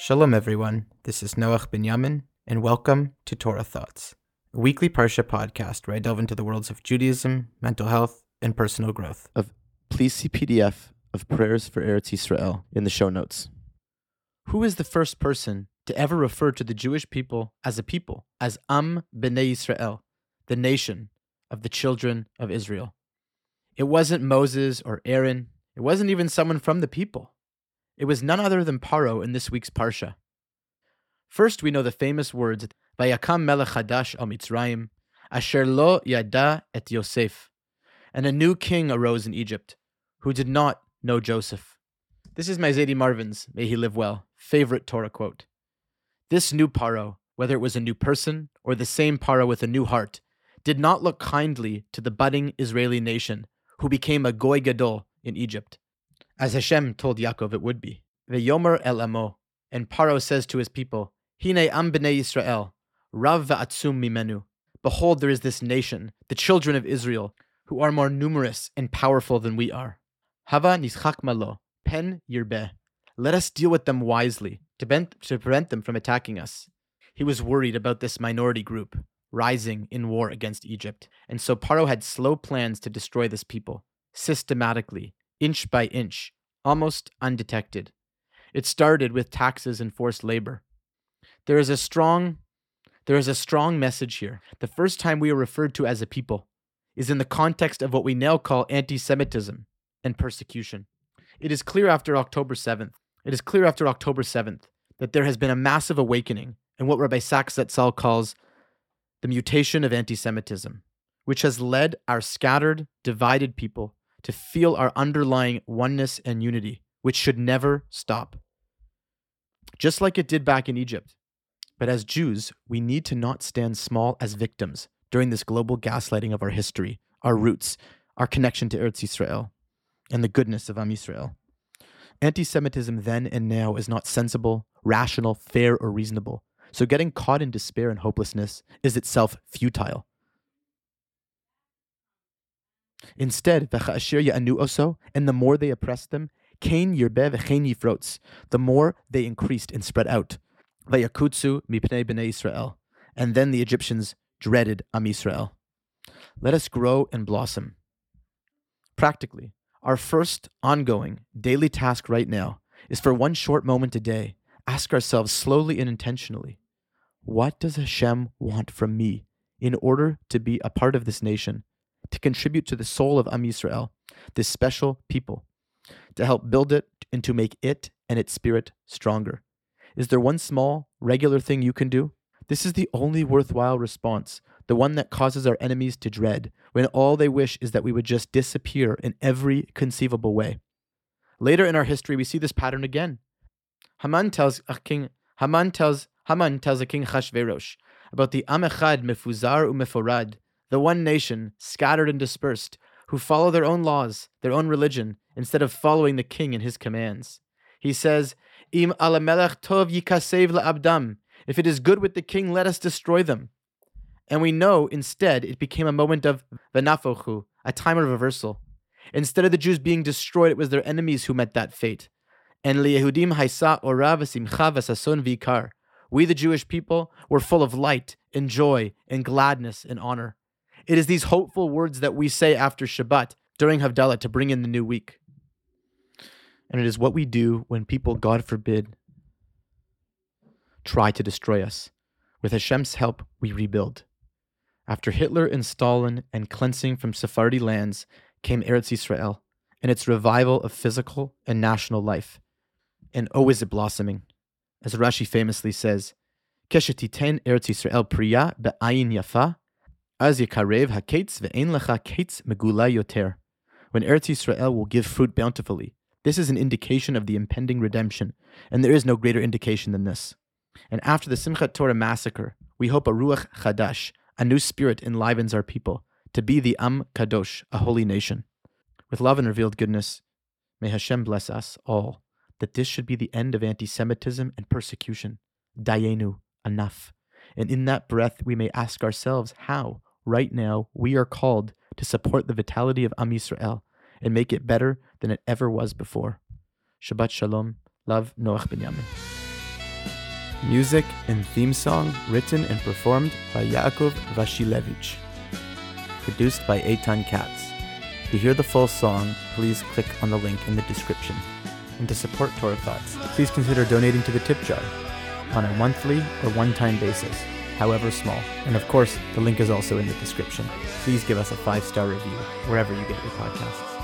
Shalom, everyone. This is Noach Binyamin, and welcome to Torah Thoughts, a weekly Parsha podcast where I delve into the worlds of Judaism, mental health, and personal growth. Of Please see PDF of prayers for Eretz Yisrael in the show notes. Who is the first person to ever refer to the Jewish people as a people, as Am B'nai Yisrael, the nation of the children of Israel? It wasn't Moses or Aaron. It wasn't even someone from the people. It was none other than Paro in this week's Parsha. First, we know the famous words, Vayakam melech hadash al Mitzrayim, asher lo yada et Yosef. And a new king arose in Egypt, who did not know Joseph. This is my Zadie Marvin's, may he live well, favorite Torah quote. This new Paro, whether it was a new person or the same Paro with a new heart, did not look kindly to the budding Israeli nation, who became a goy gadol in Egypt as Hashem told Yaakov it would be. Ve'yomer el amo, and Paro says to his people, Hine am b'nei Yisrael, rav va'atzum mimenu. Behold, there is this nation, the children of Israel, who are more numerous and powerful than we are. Hava nischak malo, pen yirbeh. Let us deal with them wisely, to, to prevent them from attacking us. He was worried about this minority group rising in war against Egypt, and so Paro had slow plans to destroy this people, systematically, inch by inch, almost undetected. It started with taxes and forced labor. There is a strong there is a strong message here. The first time we are referred to as a people is in the context of what we now call anti-Semitism and persecution. It is clear after October 7th. It is clear after October 7th that there has been a massive awakening in what Rabbi Sacks Zatzal calls the mutation of anti Semitism, which has led our scattered, divided people to feel our underlying oneness and unity, which should never stop. Just like it did back in Egypt. But as Jews, we need to not stand small as victims during this global gaslighting of our history, our roots, our connection to Eretz Yisrael, and the goodness of Am Yisrael. Anti Semitism then and now is not sensible, rational, fair, or reasonable. So getting caught in despair and hopelessness is itself futile. Instead, and the more they oppressed them, the more they increased and spread out. Israel, and then the Egyptians dreaded Am Yisrael. Let us grow and blossom. Practically, our first ongoing daily task right now is for one short moment a day, ask ourselves slowly and intentionally, what does Hashem want from me in order to be a part of this nation to contribute to the soul of Am Yisrael, this special people, to help build it and to make it and its spirit stronger. Is there one small, regular thing you can do? This is the only worthwhile response, the one that causes our enemies to dread, when all they wish is that we would just disappear in every conceivable way. Later in our history, we see this pattern again. Haman tells a king. Haman tells Haman tells a king Chashverosh about the Amechad Mefuzar uMeforad, the one nation, scattered and dispersed, who follow their own laws, their own religion, instead of following the king and his commands. He says, Im alamelech tov yikasev la'abdam. If it is good with the king, let us destroy them. And we know instead it became a moment of venafochu, a time of reversal. Instead of the Jews being destroyed, it was their enemies who met that fate. And liyehudim haisa ora v'simcha v'sason v'ikar. We, the Jewish people, were full of light and joy and gladness and honor. It is these hopeful words that we say after Shabbat during Havdalah to bring in the new week. And it is what we do when people, God forbid, try to destroy us. With Hashem's help, we rebuild. After Hitler and Stalin and cleansing from Sephardi lands came Eretz Yisrael and its revival of physical and national life. And oh, is it blossoming. As Rashi famously says, Keshetiten Eretz Yisrael priya be'ayin yafa When Eretz Yisrael will give fruit bountifully, this is an indication of the impending redemption, and there is no greater indication than this. And after the Simchat Torah massacre, we hope a Ruach Chadash, a new spirit enlivens our people, to be the Am Kadosh, a holy nation. With love and revealed goodness, may Hashem bless us all, that this should be the end of anti Semitism and persecution. Dayenu, enough. And in that breath, we may ask ourselves, how? Right now, we are called to support the vitality of Am Yisrael and make it better than it ever was before. Shabbat Shalom. Love, Noach Binyamin. Music and theme song written and performed by Yaakov Wasilewicz. Produced by Eitan Katz. To hear the full song, please click on the link in the description. And to support Torah Thoughts, please consider donating to the tip jar on a monthly or one-time basis, however small. And of course, the link is also in the description. Please give us a five-star review wherever you get your podcasts.